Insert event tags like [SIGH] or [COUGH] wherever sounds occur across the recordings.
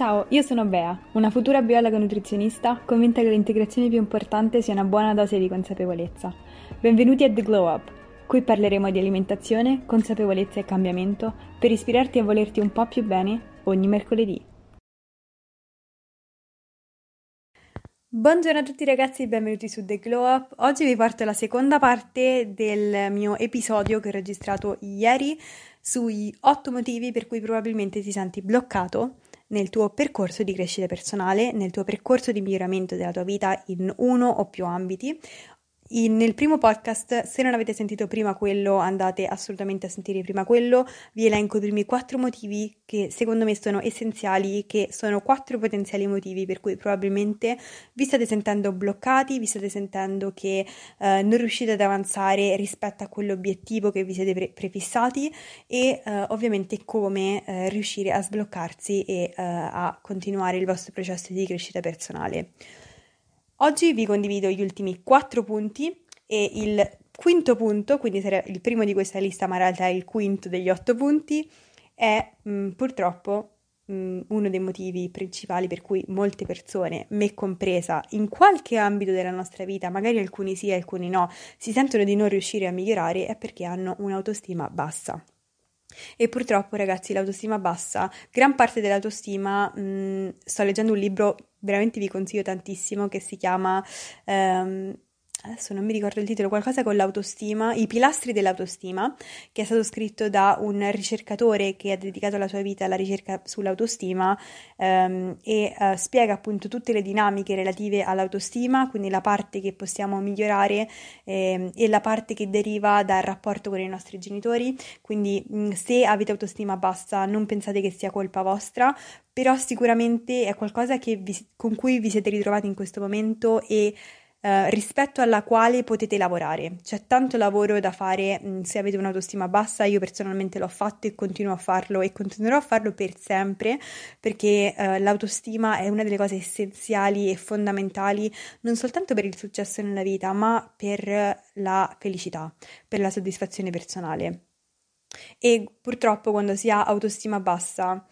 Ciao, io sono Bea, una futura biologa nutrizionista convinta che l'integrazione più importante sia una buona dose di consapevolezza. Benvenuti a The Glow Up. Qui parleremo di alimentazione, consapevolezza e cambiamento per ispirarti a volerti un po' più bene ogni mercoledì. Buongiorno a tutti ragazzi benvenuti su The Glow Up. Oggi vi porto la seconda parte del mio episodio che ho registrato ieri sui 8 motivi per cui probabilmente ti senti bloccato nel tuo percorso di crescita personale, nel tuo percorso di miglioramento della tua vita in uno o più ambiti. In, nel primo podcast, se non avete sentito prima quello, andate assolutamente a sentire prima quello. Vi elenco i primi quattro motivi che secondo me sono essenziali, che sono quattro potenziali motivi per cui probabilmente vi state sentendo bloccati, vi state sentendo che eh, non riuscite ad avanzare rispetto a quell'obiettivo che vi siete pre- prefissati e eh, ovviamente come eh, riuscire a sbloccarsi e eh, a continuare il vostro processo di crescita personale. Oggi vi condivido gli ultimi quattro punti e il quinto punto, quindi sarà il primo di questa lista, ma in realtà è il quinto degli otto punti, è mh, mm, purtroppo mh, mm, uno dei motivi principali per cui molte persone, me compresa, in qualche ambito della nostra vita, magari alcuni sì alcuni no, si sentono di non riuscire a migliorare, è perché hanno un'autostima bassa. E purtroppo, ragazzi, l'autostima bassa, gran parte dell'autostima, mh, sto leggendo un libro veramente vi consiglio tantissimo che si chiama ehm, adesso non mi ricordo il titolo, qualcosa con l'autostima, i pilastri dell'autostima, che è stato scritto da un ricercatore che ha dedicato la sua vita alla ricerca sull'autostima ehm, e eh, spiega appunto tutte le dinamiche relative all'autostima, quindi la parte che possiamo migliorare ehm, e la parte che deriva dal rapporto con i nostri genitori, quindi mh, se avete autostima bassa non pensate che sia colpa vostra, però sicuramente è qualcosa vi, con cui vi siete ritrovati in questo momento e eh, rispetto alla quale potete lavorare. C'è tanto lavoro da fare mm, se avete un'autostima bassa, io personalmente l'ho fatto e continuo a farlo e continuerò a farlo per sempre perché eh, l'autostima è una delle cose essenziali e fondamentali non soltanto per il successo nella vita, ma per la felicità, per la soddisfazione personale. E purtroppo quando si ha autostima bassa,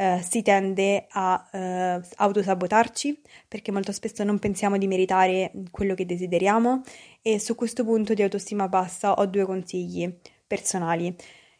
eh, si tende a eh, autosabotarci perché molto spesso non pensiamo di meritare quello che desideriamo e su questo punto di autostima bassa ho due consigli personali.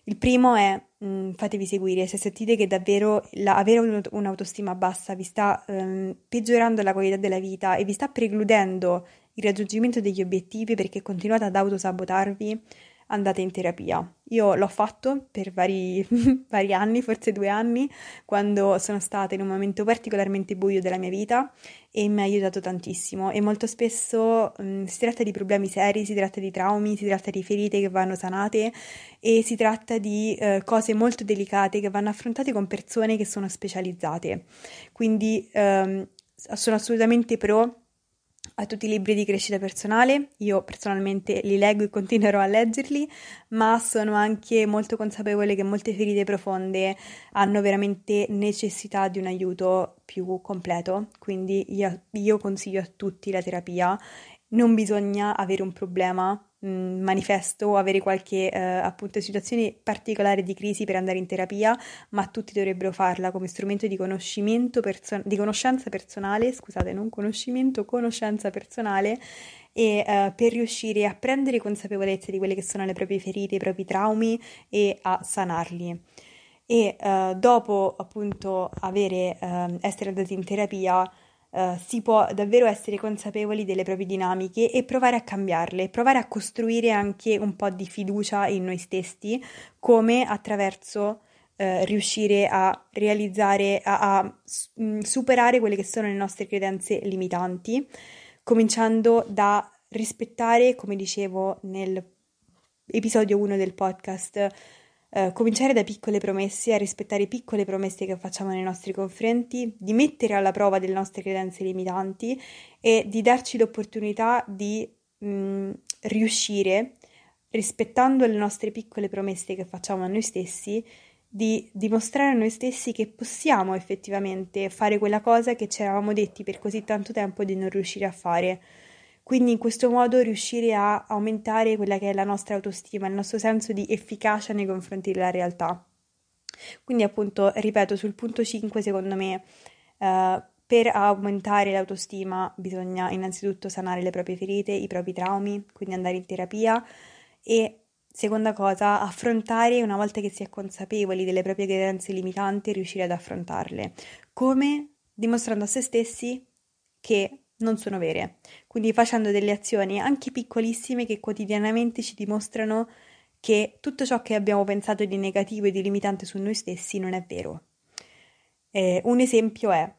Il primo è mh, mm, fatevi seguire, se sentite che davvero la, avere un'autostima bassa vi sta ehm, peggiorando la qualità della vita e vi sta precludendo il raggiungimento degli obiettivi perché continuate ad autosabotarvi, andate in terapia. Io l'ho fatto per vari, [LAUGHS] vari, anni, forse due anni, quando sono stata in un momento particolarmente buio della mia vita e mi ha aiutato tantissimo. E molto spesso mh, mm, si tratta di problemi seri, si tratta di traumi, si tratta di ferite che vanno sanate e si tratta di eh, cose molto delicate che vanno affrontate con persone che sono specializzate. Quindi ehm, sono assolutamente pro a tutti i libri di crescita personale, io personalmente li leggo e continuerò a leggerli, ma sono anche molto consapevole che molte ferite profonde hanno veramente necessità di un aiuto più completo, quindi io, io consiglio a tutti la terapia, non bisogna avere un problema Manifesto avere qualche eh, appunto situazione particolare di crisi per andare in terapia, ma tutti dovrebbero farla come strumento di conoscimento perso- di conoscenza personale, scusate, non conoscimento, conoscenza personale e eh, per riuscire a prendere consapevolezza di quelle che sono le proprie ferite, i propri traumi e a sanarli. E eh, dopo appunto avere, eh, essere andati in terapia, Uh, si può davvero essere consapevoli delle proprie dinamiche e provare a cambiarle, provare a costruire anche un po' di fiducia in noi stessi, come attraverso uh, riuscire a realizzare, a, a mm, superare quelle che sono le nostre credenze limitanti, cominciando da rispettare, come dicevo nell'episodio 1 del podcast, eh, cominciare da piccole promesse, a rispettare piccole promesse che facciamo nei nostri confronti, di mettere alla prova delle nostre credenze limitanti e di darci l'opportunità di mh, mm, riuscire, rispettando le nostre piccole promesse che facciamo a noi stessi, di dimostrare a noi stessi che possiamo effettivamente fare quella cosa che ci eravamo detti per così tanto tempo di non riuscire a fare. Quindi in questo modo riuscire a aumentare quella che è la nostra autostima, il nostro senso di efficacia nei confronti della realtà. Quindi appunto, ripeto, sul punto 5 secondo me eh, per aumentare l'autostima bisogna innanzitutto sanare le proprie ferite, i propri traumi, quindi andare in terapia e seconda cosa, affrontare una volta che si è consapevoli delle proprie credenze limitanti, riuscire ad affrontarle. Come? Dimostrando a se stessi che non sono vere. Quindi facendo delle azioni anche piccolissime che quotidianamente ci dimostrano che tutto ciò che abbiamo pensato di negativo e di limitante su noi stessi non è vero. Eh, un esempio è,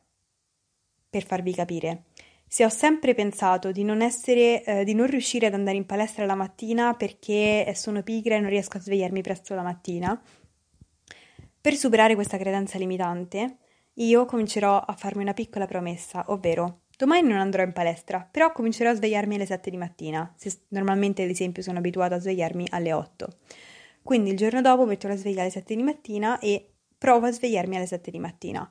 per farvi capire, se ho sempre pensato di non essere, eh, di non riuscire ad andare in palestra la mattina perché sono pigra e non riesco a svegliarmi presto la mattina, per superare questa credenza limitante, io comincerò a farmi una piccola promessa, ovvero domani non andrò in palestra, però comincerò a svegliarmi alle 7 di mattina, se normalmente ad esempio sono abituata a svegliarmi alle 8. Quindi il giorno dopo metto la sveglia alle 7 di mattina e provo a svegliarmi alle 7 di mattina.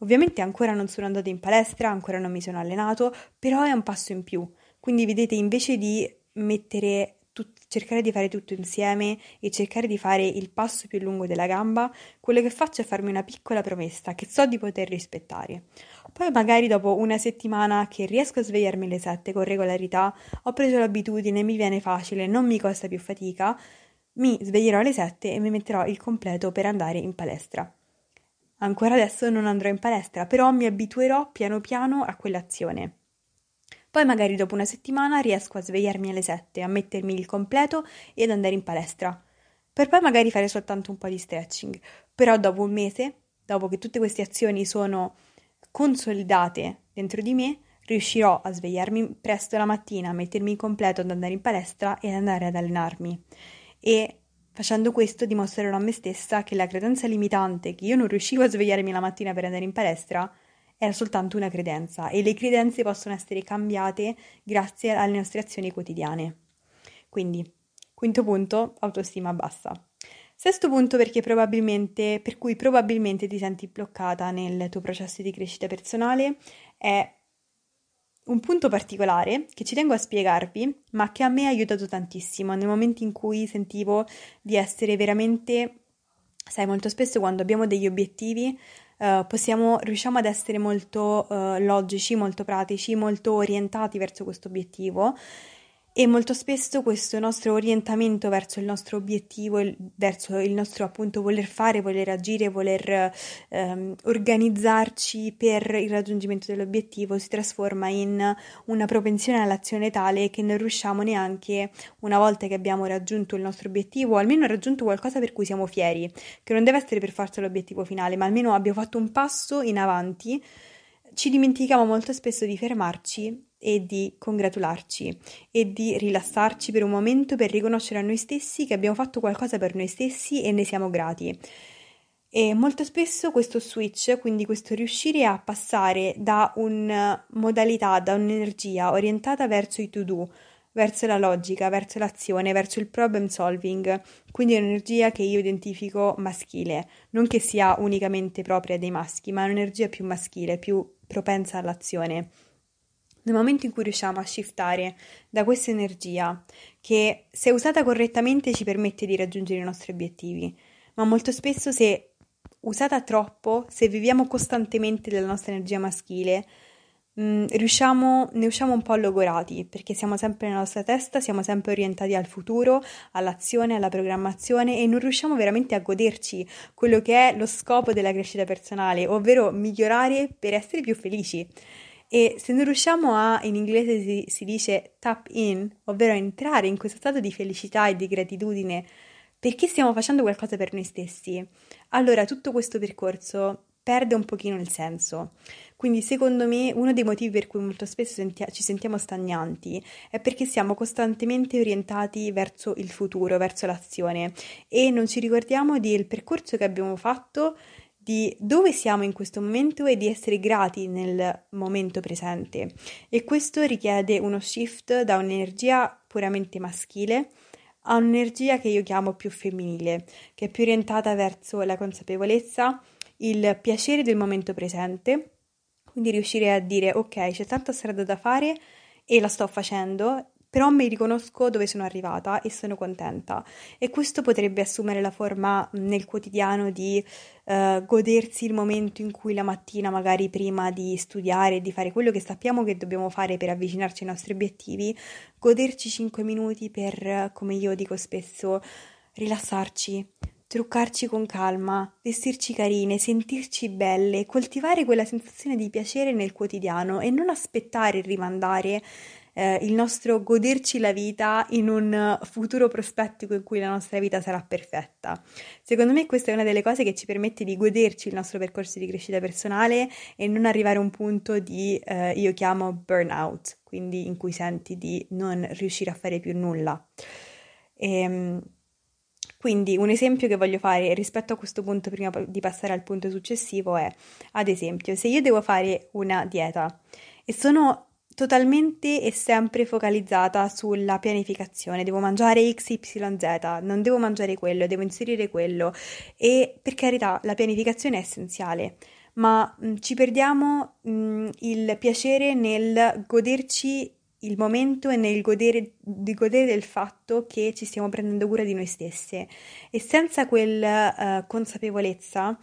Ovviamente ancora non sono andata in palestra, ancora non mi sono allenato, però è un passo in più. Quindi vedete, invece di mettere tut- cercare di fare tutto insieme e cercare di fare il passo più lungo della gamba, quello che faccio è farmi una piccola promessa che so di poter rispettare. Poi magari dopo una settimana che riesco a svegliarmi alle 7 con regolarità, ho preso l'abitudine, mi viene facile, non mi costa più fatica, mi sveglierò alle 7 e mi metterò il completo per andare in palestra. Ancora adesso non andrò in palestra, però mi abituerò piano piano a quell'azione. Poi magari dopo una settimana riesco a svegliarmi alle 7, a mettermi il completo e ad andare in palestra. Per poi magari fare soltanto un po' di stretching. Però dopo un mese, dopo che tutte queste azioni sono consolidate dentro di me, riuscirò a svegliarmi presto la mattina, a mettermi in completo ad andare in palestra e ad andare ad allenarmi. E Facendo questo dimostrerò a me stessa che la credenza limitante che io non riuscivo a svegliarmi la mattina per andare in palestra era soltanto una credenza e le credenze possono essere cambiate grazie alle nostre azioni quotidiane. Quindi, quinto punto, autostima bassa. Sesto punto perché probabilmente, per cui probabilmente ti senti bloccata nel tuo processo di crescita personale è un punto particolare che ci tengo a spiegarvi, ma che a me ha aiutato tantissimo nel momento in cui sentivo di essere veramente, sai, molto spesso quando abbiamo degli obiettivi Uh, possiamo, riusciamo ad essere molto uh, logici, molto pratici, molto orientati verso questo obiettivo e molto spesso questo nostro orientamento verso il nostro obiettivo, verso il nostro appunto voler fare, voler agire, voler ehm, organizzarci per il raggiungimento dell'obiettivo si trasforma in una propensione all'azione tale che non riusciamo neanche una volta che abbiamo raggiunto il nostro obiettivo, o almeno raggiunto qualcosa per cui siamo fieri, che non deve essere per forza l'obiettivo finale, ma almeno abbiamo fatto un passo in avanti, ci dimentichiamo molto spesso di fermarci e di congratularci e di rilassarci per un momento per riconoscere a noi stessi che abbiamo fatto qualcosa per noi stessi e ne siamo grati. E molto spesso questo switch, quindi questo riuscire a passare da una modalità, da un'energia orientata verso i to-do, verso la logica, verso l'azione, verso il problem solving, quindi un'energia che io identifico maschile, non che sia unicamente propria dei maschi, ma un'energia più maschile, più propensa all'azione nel momento in cui riusciamo a shiftare da questa energia che se usata correttamente ci permette di raggiungere i nostri obiettivi, ma molto spesso se usata troppo, se viviamo costantemente della nostra energia maschile, mh, mm, riusciamo, ne usciamo un po' logorati perché siamo sempre nella nostra testa, siamo sempre orientati al futuro, all'azione, alla programmazione e non riusciamo veramente a goderci quello che è lo scopo della crescita personale, ovvero migliorare per essere più felici. E se non riusciamo a, in inglese si, si dice tap in, ovvero entrare in questo stato di felicità e di gratitudine perché stiamo facendo qualcosa per noi stessi, allora tutto questo percorso perde un pochino il senso. Quindi secondo me uno dei motivi per cui molto spesso senti- ci sentiamo stagnanti è perché siamo costantemente orientati verso il futuro, verso l'azione e non ci ricordiamo del percorso che abbiamo fatto di dove siamo in questo momento e di essere grati nel momento presente. E questo richiede uno shift da un'energia puramente maschile a un'energia che io chiamo più femminile, che è più orientata verso la consapevolezza, il piacere del momento presente, quindi riuscire a dire ok, c'è tanta strada da fare e la sto facendo, però mi riconosco dove sono arrivata e sono contenta. E questo potrebbe assumere la forma nel quotidiano di uh, godersi il momento in cui la mattina magari prima di studiare e di fare quello che sappiamo che dobbiamo fare per avvicinarci ai nostri obiettivi, goderci 5 minuti per, come io dico spesso, rilassarci, truccarci con calma, vestirci carine, sentirci belle, coltivare quella sensazione di piacere nel quotidiano e non aspettare e rimandare eh, il nostro goderci la vita in un futuro prospettico in cui la nostra vita sarà perfetta. Secondo me questa è una delle cose che ci permette di goderci il nostro percorso di crescita personale e non arrivare a un punto di, eh, io chiamo burnout, quindi in cui senti di non riuscire a fare più nulla. E, ehm, quindi un esempio che voglio fare rispetto a questo punto prima di passare al punto successivo è, ad esempio, se io devo fare una dieta e sono totalmente e sempre focalizzata sulla pianificazione. Devo mangiare XYZ, non devo mangiare quello, devo inserire quello. E per carità, la pianificazione è essenziale, ma mh, mm, ci perdiamo mh, mm, il piacere nel goderci il momento e nel godere, di godere del fatto che ci stiamo prendendo cura di noi stesse. E senza quella uh, consapevolezza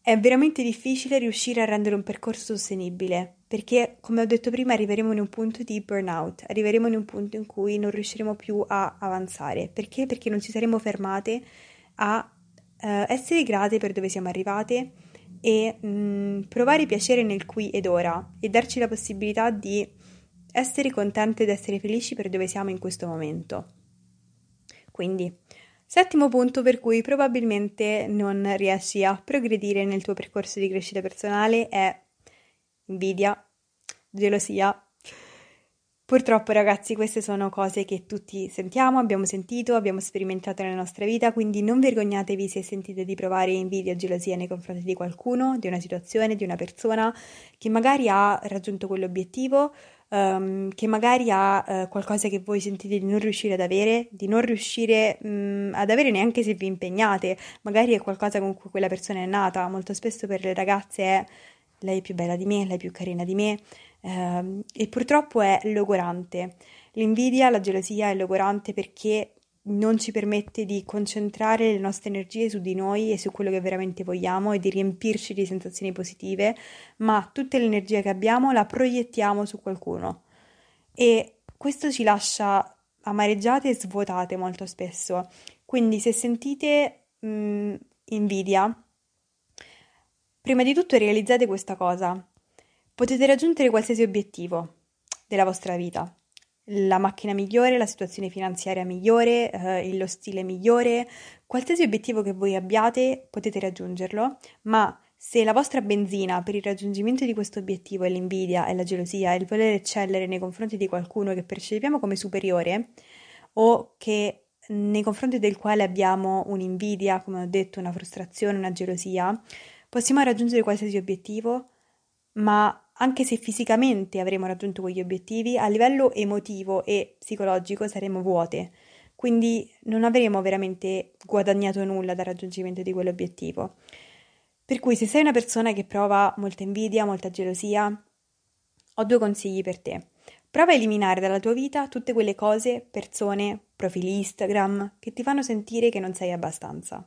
è veramente difficile riuscire a rendere un percorso sostenibile perché, come ho detto prima, arriveremo in un punto di burnout, arriveremo in un punto in cui non riusciremo più a avanzare. Perché? Perché non ci saremo fermate a eh, essere grate per dove siamo arrivate e mh, mm, provare piacere nel qui ed ora e darci la possibilità di essere contente ed essere felici per dove siamo in questo momento. Quindi, settimo punto per cui probabilmente non riesci a progredire nel tuo percorso di crescita personale è invidia, gelosia. Purtroppo ragazzi queste sono cose che tutti sentiamo, abbiamo sentito, abbiamo sperimentato nella nostra vita, quindi non vergognatevi se sentite di provare invidia o gelosia nei confronti di qualcuno, di una situazione, di una persona che magari ha raggiunto quell'obiettivo, um, che magari ha uh, qualcosa che voi sentite di non riuscire ad avere, di non riuscire um, ad avere neanche se vi impegnate, magari è qualcosa con cui quella persona è nata, molto spesso per le ragazze è lei è più bella di me, lei è più carina di me ehm, e purtroppo è logorante. L'invidia, la gelosia è logorante perché non ci permette di concentrare le nostre energie su di noi e su quello che veramente vogliamo e di riempirci di sensazioni positive, ma tutta l'energia che abbiamo la proiettiamo su qualcuno. E questo ci lascia amareggiate e svuotate molto spesso. Quindi se sentite mh, invidia, Prima di tutto realizzate questa cosa. Potete raggiungere qualsiasi obiettivo della vostra vita. La macchina migliore, la situazione finanziaria migliore, eh, lo stile migliore, qualsiasi obiettivo che voi abbiate potete raggiungerlo, ma se la vostra benzina per il raggiungimento di questo obiettivo è l'invidia, è la gelosia, è il voler eccellere nei confronti di qualcuno che percepiamo come superiore o che nei confronti del quale abbiamo un'invidia, come ho detto, una frustrazione, una gelosia, Possiamo raggiungere qualsiasi obiettivo, ma anche se fisicamente avremo raggiunto quegli obiettivi, a livello emotivo e psicologico saremo vuote, quindi non avremo veramente guadagnato nulla dal raggiungimento di quell'obiettivo. Per cui se sei una persona che prova molta invidia, molta gelosia, ho due consigli per te. Prova a eliminare dalla tua vita tutte quelle cose, persone, profili Instagram che ti fanno sentire che non sei abbastanza.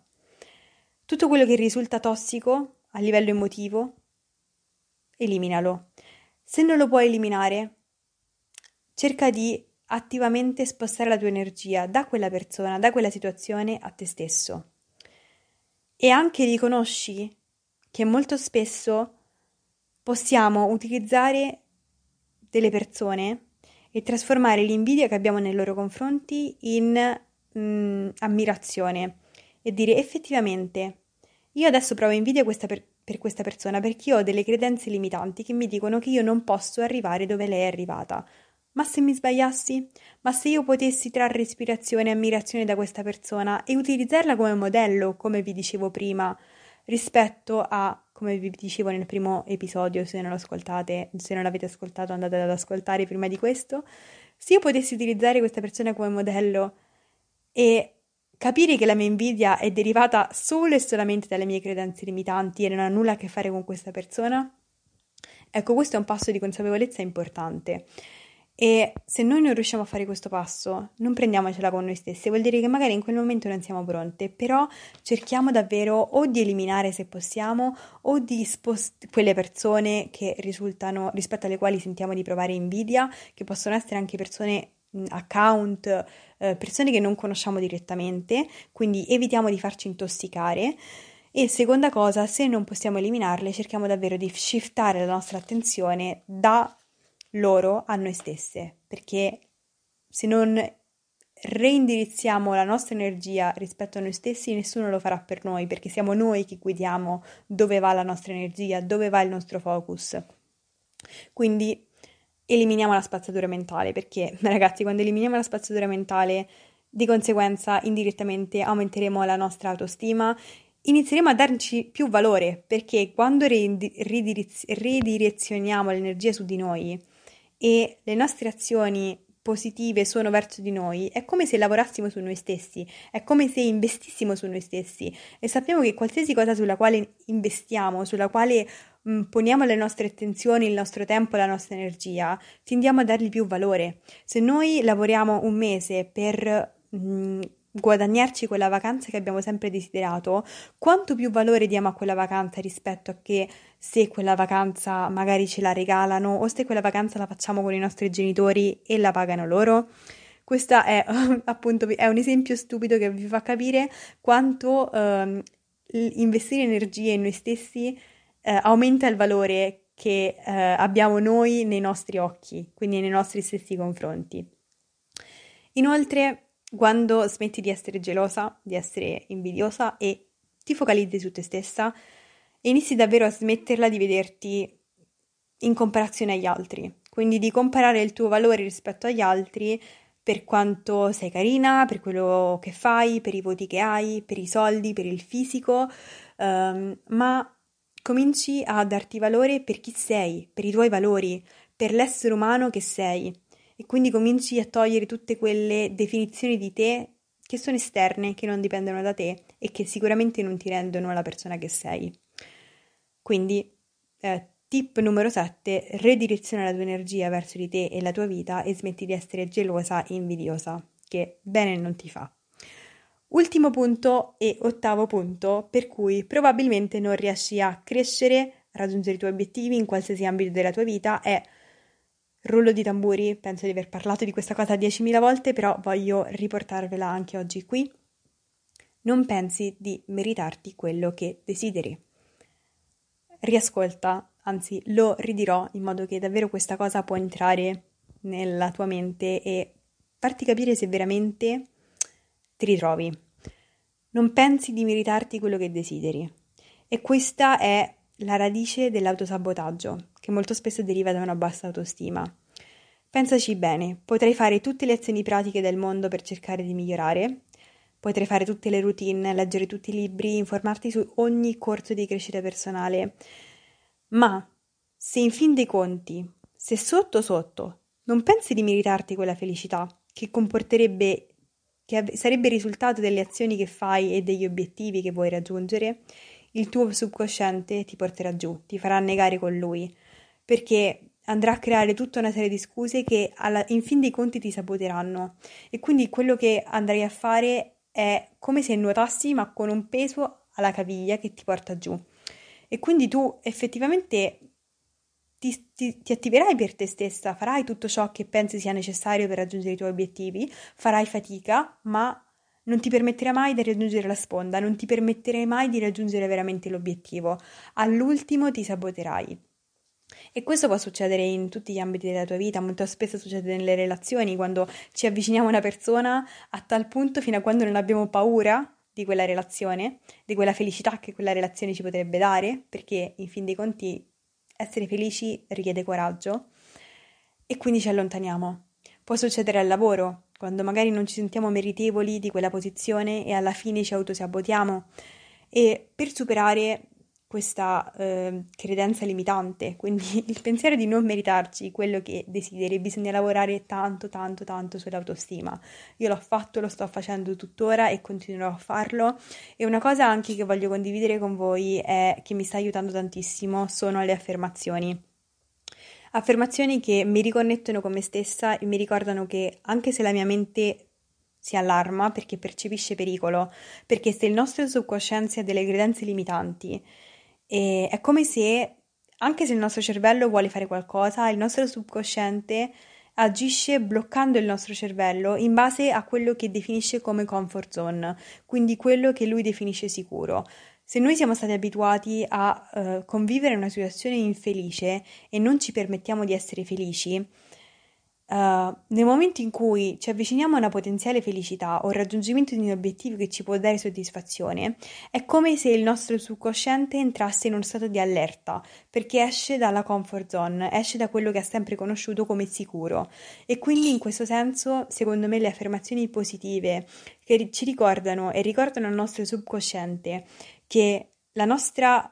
Tutto quello che risulta tossico a livello emotivo, eliminalo. Se non lo puoi eliminare, cerca di attivamente spostare la tua energia da quella persona, da quella situazione a te stesso. E anche riconosci che molto spesso possiamo utilizzare delle persone e trasformare l'invidia che abbiamo nei loro confronti in mh, mm, ammirazione e dire effettivamente io adesso provo invidia questa per, per questa persona perché ho delle credenze limitanti che mi dicono che io non posso arrivare dove lei è arrivata. Ma se mi sbagliassi? Ma se io potessi trarre ispirazione e ammirazione da questa persona e utilizzarla come modello, come vi dicevo prima, rispetto a, come vi dicevo nel primo episodio, se non lo ascoltate, se non l'avete ascoltato andate ad ascoltare prima di questo, se io potessi utilizzare questa persona come modello e Capire che la mia invidia è derivata solo e solamente dalle mie credenze limitanti e non ha nulla a che fare con questa persona? Ecco, questo è un passo di consapevolezza importante. E se noi non riusciamo a fare questo passo, non prendiamocela con noi stessi, vuol dire che magari in quel momento non siamo pronte, però cerchiamo davvero o di eliminare se possiamo o di spostare quelle persone che risultano, rispetto alle quali sentiamo di provare invidia, che possono essere anche persone account, eh, persone che non conosciamo direttamente, quindi evitiamo di farci intossicare. E seconda cosa, se non possiamo eliminarle, cerchiamo davvero di shiftare la nostra attenzione da loro a noi stesse, perché se non reindirizziamo la nostra energia rispetto a noi stessi, nessuno lo farà per noi, perché siamo noi che guidiamo dove va la nostra energia, dove va il nostro focus. Quindi eliminiamo la spazzatura mentale, perché [LAUGHS] ragazzi, quando eliminiamo la spazzatura mentale, di conseguenza indirettamente aumenteremo la nostra autostima, inizieremo a darci più valore, perché quando ridirezioniamo l'energia su di noi, e le nostre azioni positive sono verso di noi, è come se lavorassimo su noi stessi, è come se investissimo su noi stessi e sappiamo che qualsiasi cosa sulla quale investiamo, sulla quale mh, mm, poniamo le nostre attenzioni, il nostro tempo, la nostra energia, tendiamo a dargli più valore. Se noi lavoriamo un mese per mh, mm, guadagnarci quella vacanza che abbiamo sempre desiderato, quanto più valore diamo a quella vacanza rispetto a che se quella vacanza magari ce la regalano o se quella vacanza la facciamo con i nostri genitori e la pagano loro. Questo è [LAUGHS] appunto è un esempio stupido che vi fa capire quanto eh, investire energie in noi stessi eh, aumenta il valore che eh, abbiamo noi nei nostri occhi, quindi nei nostri stessi confronti. Inoltre, quando smetti di essere gelosa, di essere invidiosa e ti focalizzi su te stessa, inizi davvero a smetterla di vederti in comparazione agli altri, quindi di comparare il tuo valore rispetto agli altri per quanto sei carina, per quello che fai, per i voti che hai, per i soldi, per il fisico, um, ma cominci a darti valore per chi sei, per i tuoi valori, per l'essere umano che sei e quindi cominci a togliere tutte quelle definizioni di te che sono esterne, che non dipendono da te e che sicuramente non ti rendono la persona che sei. Quindi, eh, tip numero 7, redireziona la tua energia verso di te e la tua vita e smetti di essere gelosa e invidiosa, che bene non ti fa. Ultimo punto e ottavo punto per cui probabilmente non riesci a crescere, raggiungere i tuoi obiettivi in qualsiasi ambito della tua vita è Rullo di tamburi, penso di aver parlato di questa cosa 10.000 volte, però voglio riportarvela anche oggi qui. Non pensi di meritarti quello che desideri. Riascolta, anzi lo ridirò in modo che davvero questa cosa può entrare nella tua mente e farti capire se veramente ti ritrovi. Non pensi di meritarti quello che desideri. E questa è la radice dell'autosabotaggio, che molto spesso deriva da una bassa autostima. Pensaci bene, potrei fare tutte le azioni pratiche del mondo per cercare di migliorare, potrei fare tutte le routine, leggere tutti i libri, informarti su ogni corso di crescita personale, ma se in fin dei conti, se sotto sotto non pensi di meritarti quella felicità che comporterebbe che sarebbe il risultato delle azioni che fai e degli obiettivi che vuoi raggiungere, il tuo subconsciente ti porterà giù, ti farà negare con lui, perché andrà a creare tutta una serie di scuse che alla, in fin dei conti ti saboteranno. E quindi quello che andrai a fare è come se nuotassi ma con un peso alla caviglia che ti porta giù. E quindi tu effettivamente ti, ti, ti, attiverai per te stessa, farai tutto ciò che pensi sia necessario per raggiungere i tuoi obiettivi, farai fatica, ma non ti permetterai mai di raggiungere la sponda, non ti permetterai mai di raggiungere veramente l'obiettivo. All'ultimo ti saboterai. E questo può succedere in tutti gli ambiti della tua vita, molto spesso succede nelle relazioni, quando ci avviciniamo a una persona a tal punto fino a quando non abbiamo paura di quella relazione, di quella felicità che quella relazione ci potrebbe dare, perché in fin dei conti essere felici richiede coraggio, e quindi ci allontaniamo. Può succedere al lavoro, quando magari non ci sentiamo meritevoli di quella posizione e alla fine ci autosabotiamo. E per superare questa eh, credenza limitante, quindi [LAUGHS] il pensiero di non meritarci quello che desideri, bisogna lavorare tanto, tanto, tanto sull'autostima. Io l'ho fatto, lo sto facendo tuttora e continuerò a farlo. E una cosa anche che voglio condividere con voi è che mi sta aiutando tantissimo sono le affermazioni affermazioni che mi riconnettono con me stessa e mi ricordano che anche se la mia mente si allarma perché percepisce pericolo, perché se il nostro subconsciente ha delle credenze limitanti, è come se anche se il nostro cervello vuole fare qualcosa, il nostro subconsciente agisce bloccando il nostro cervello in base a quello che definisce come comfort zone, quindi quello che lui definisce sicuro. Se noi siamo stati abituati a uh, convivere in una situazione infelice e non ci permettiamo di essere felici, Uh, nel momento in cui ci avviciniamo a una potenziale felicità o al raggiungimento di un obiettivo che ci può dare soddisfazione, è come se il nostro subconsciente entrasse in uno stato di allerta, perché esce dalla comfort zone, esce da quello che ha sempre conosciuto come sicuro. E quindi in questo senso, secondo me, le affermazioni positive che ci ricordano e ricordano al nostro subconsciente che la nostra,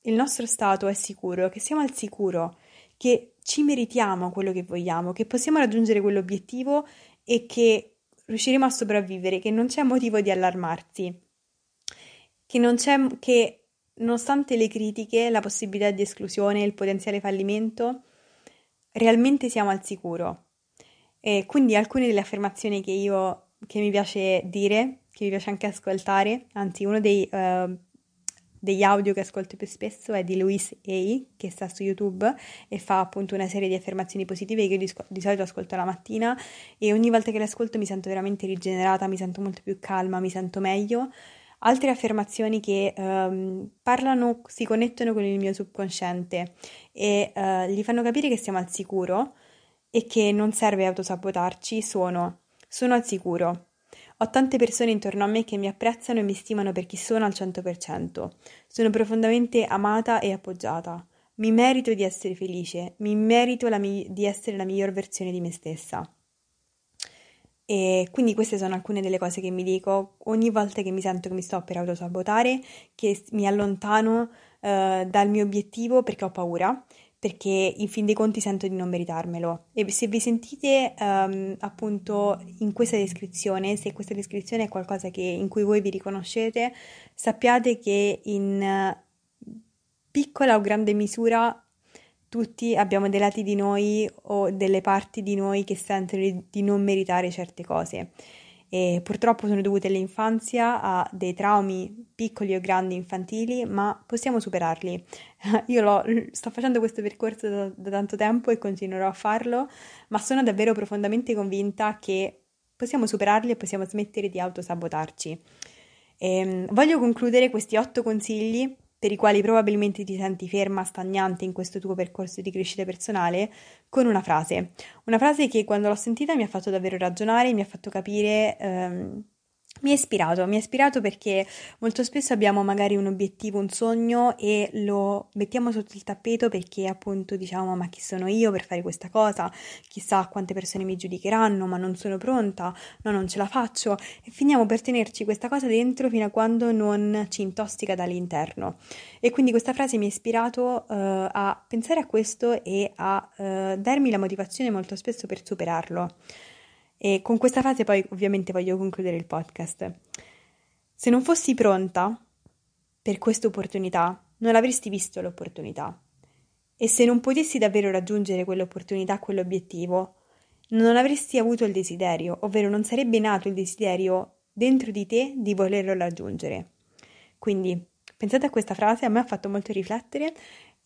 il nostro stato è sicuro, che siamo al sicuro, che ci meritiamo quello che vogliamo, che possiamo raggiungere quell'obiettivo e che riusciremo a sopravvivere, che non c'è motivo di allarmarsi, che non c'è che nonostante le critiche, la possibilità di esclusione, il potenziale fallimento, realmente siamo al sicuro. E quindi alcune delle affermazioni che io che mi piace dire, che mi piace anche ascoltare, anzi uno dei uh, degli audio che ascolto più spesso è di Louise A, che sta su YouTube e fa appunto una serie di affermazioni positive che io di, di solito ascolto la mattina e ogni volta che le ascolto mi sento veramente rigenerata, mi sento molto più calma, mi sento meglio. Altre affermazioni che um, parlano, si connettono con il mio subconsciente e uh, gli fanno capire che siamo al sicuro e che non serve autosabotarci sono sono al sicuro, ho tante persone intorno a me che mi apprezzano e mi stimano per chi sono al 100%. Sono profondamente amata e appoggiata. Mi merito di essere felice, mi merito mi- di essere la miglior versione di me stessa. E quindi queste sono alcune delle cose che mi dico ogni volta che mi sento che mi sto per autosabotare, che mi allontano eh, dal mio obiettivo perché ho paura perché in fin dei conti sento di non meritarmelo. E se vi sentite um, appunto in questa descrizione, se questa descrizione è qualcosa che, in cui voi vi riconoscete, sappiate che in uh, piccola o grande misura tutti abbiamo dei lati di noi o delle parti di noi che sentono di non meritare certe cose e purtroppo sono dovute all'infanzia, a dei traumi piccoli o grandi infantili, ma possiamo superarli. [LAUGHS] Io lo, sto facendo questo percorso da, da tanto tempo e continuerò a farlo, ma sono davvero profondamente convinta che possiamo superarli e possiamo smettere di autosabotarci. E, ehm, voglio concludere questi otto consigli per i quali probabilmente ti senti ferma, stagnante in questo tuo percorso di crescita personale, con una frase. Una frase che quando l'ho sentita mi ha fatto davvero ragionare, mi ha fatto capire ehm, mi ha ispirato, mi ha ispirato perché molto spesso abbiamo magari un obiettivo, un sogno e lo mettiamo sotto il tappeto perché appunto diciamo ma chi sono io per fare questa cosa, chissà quante persone mi giudicheranno, ma non sono pronta, no non ce la faccio e finiamo per tenerci questa cosa dentro fino a quando non ci intossica dall'interno. E quindi questa frase mi ha ispirato uh, a pensare a questo e a uh, darmi la motivazione molto spesso per superarlo. E con questa frase poi ovviamente voglio concludere il podcast. Se non fossi pronta per questa opportunità, non avresti visto l'opportunità. E se non potessi davvero raggiungere quell'opportunità, quell'obiettivo, non avresti avuto il desiderio, ovvero non sarebbe nato il desiderio dentro di te di volerlo raggiungere. Quindi pensate a questa frase, a me ha fatto molto riflettere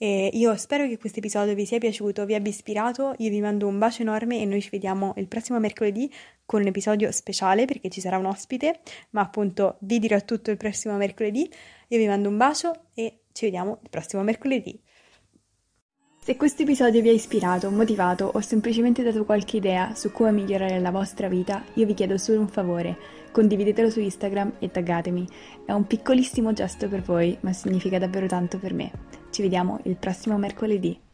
e io spero che questo episodio vi sia piaciuto, vi abbia ispirato. Io vi mando un bacio enorme e noi ci vediamo il prossimo mercoledì con un episodio speciale perché ci sarà un ospite, ma appunto vi dirò tutto il prossimo mercoledì. Io vi mando un bacio e ci vediamo il prossimo mercoledì. Se questo episodio vi ha ispirato, motivato o semplicemente dato qualche idea su come migliorare la vostra vita, io vi chiedo solo un favore. Condividetelo su Instagram e taggatemi. È un piccolissimo gesto per voi, ma significa davvero tanto per me. Ci vediamo il prossimo mercoledì.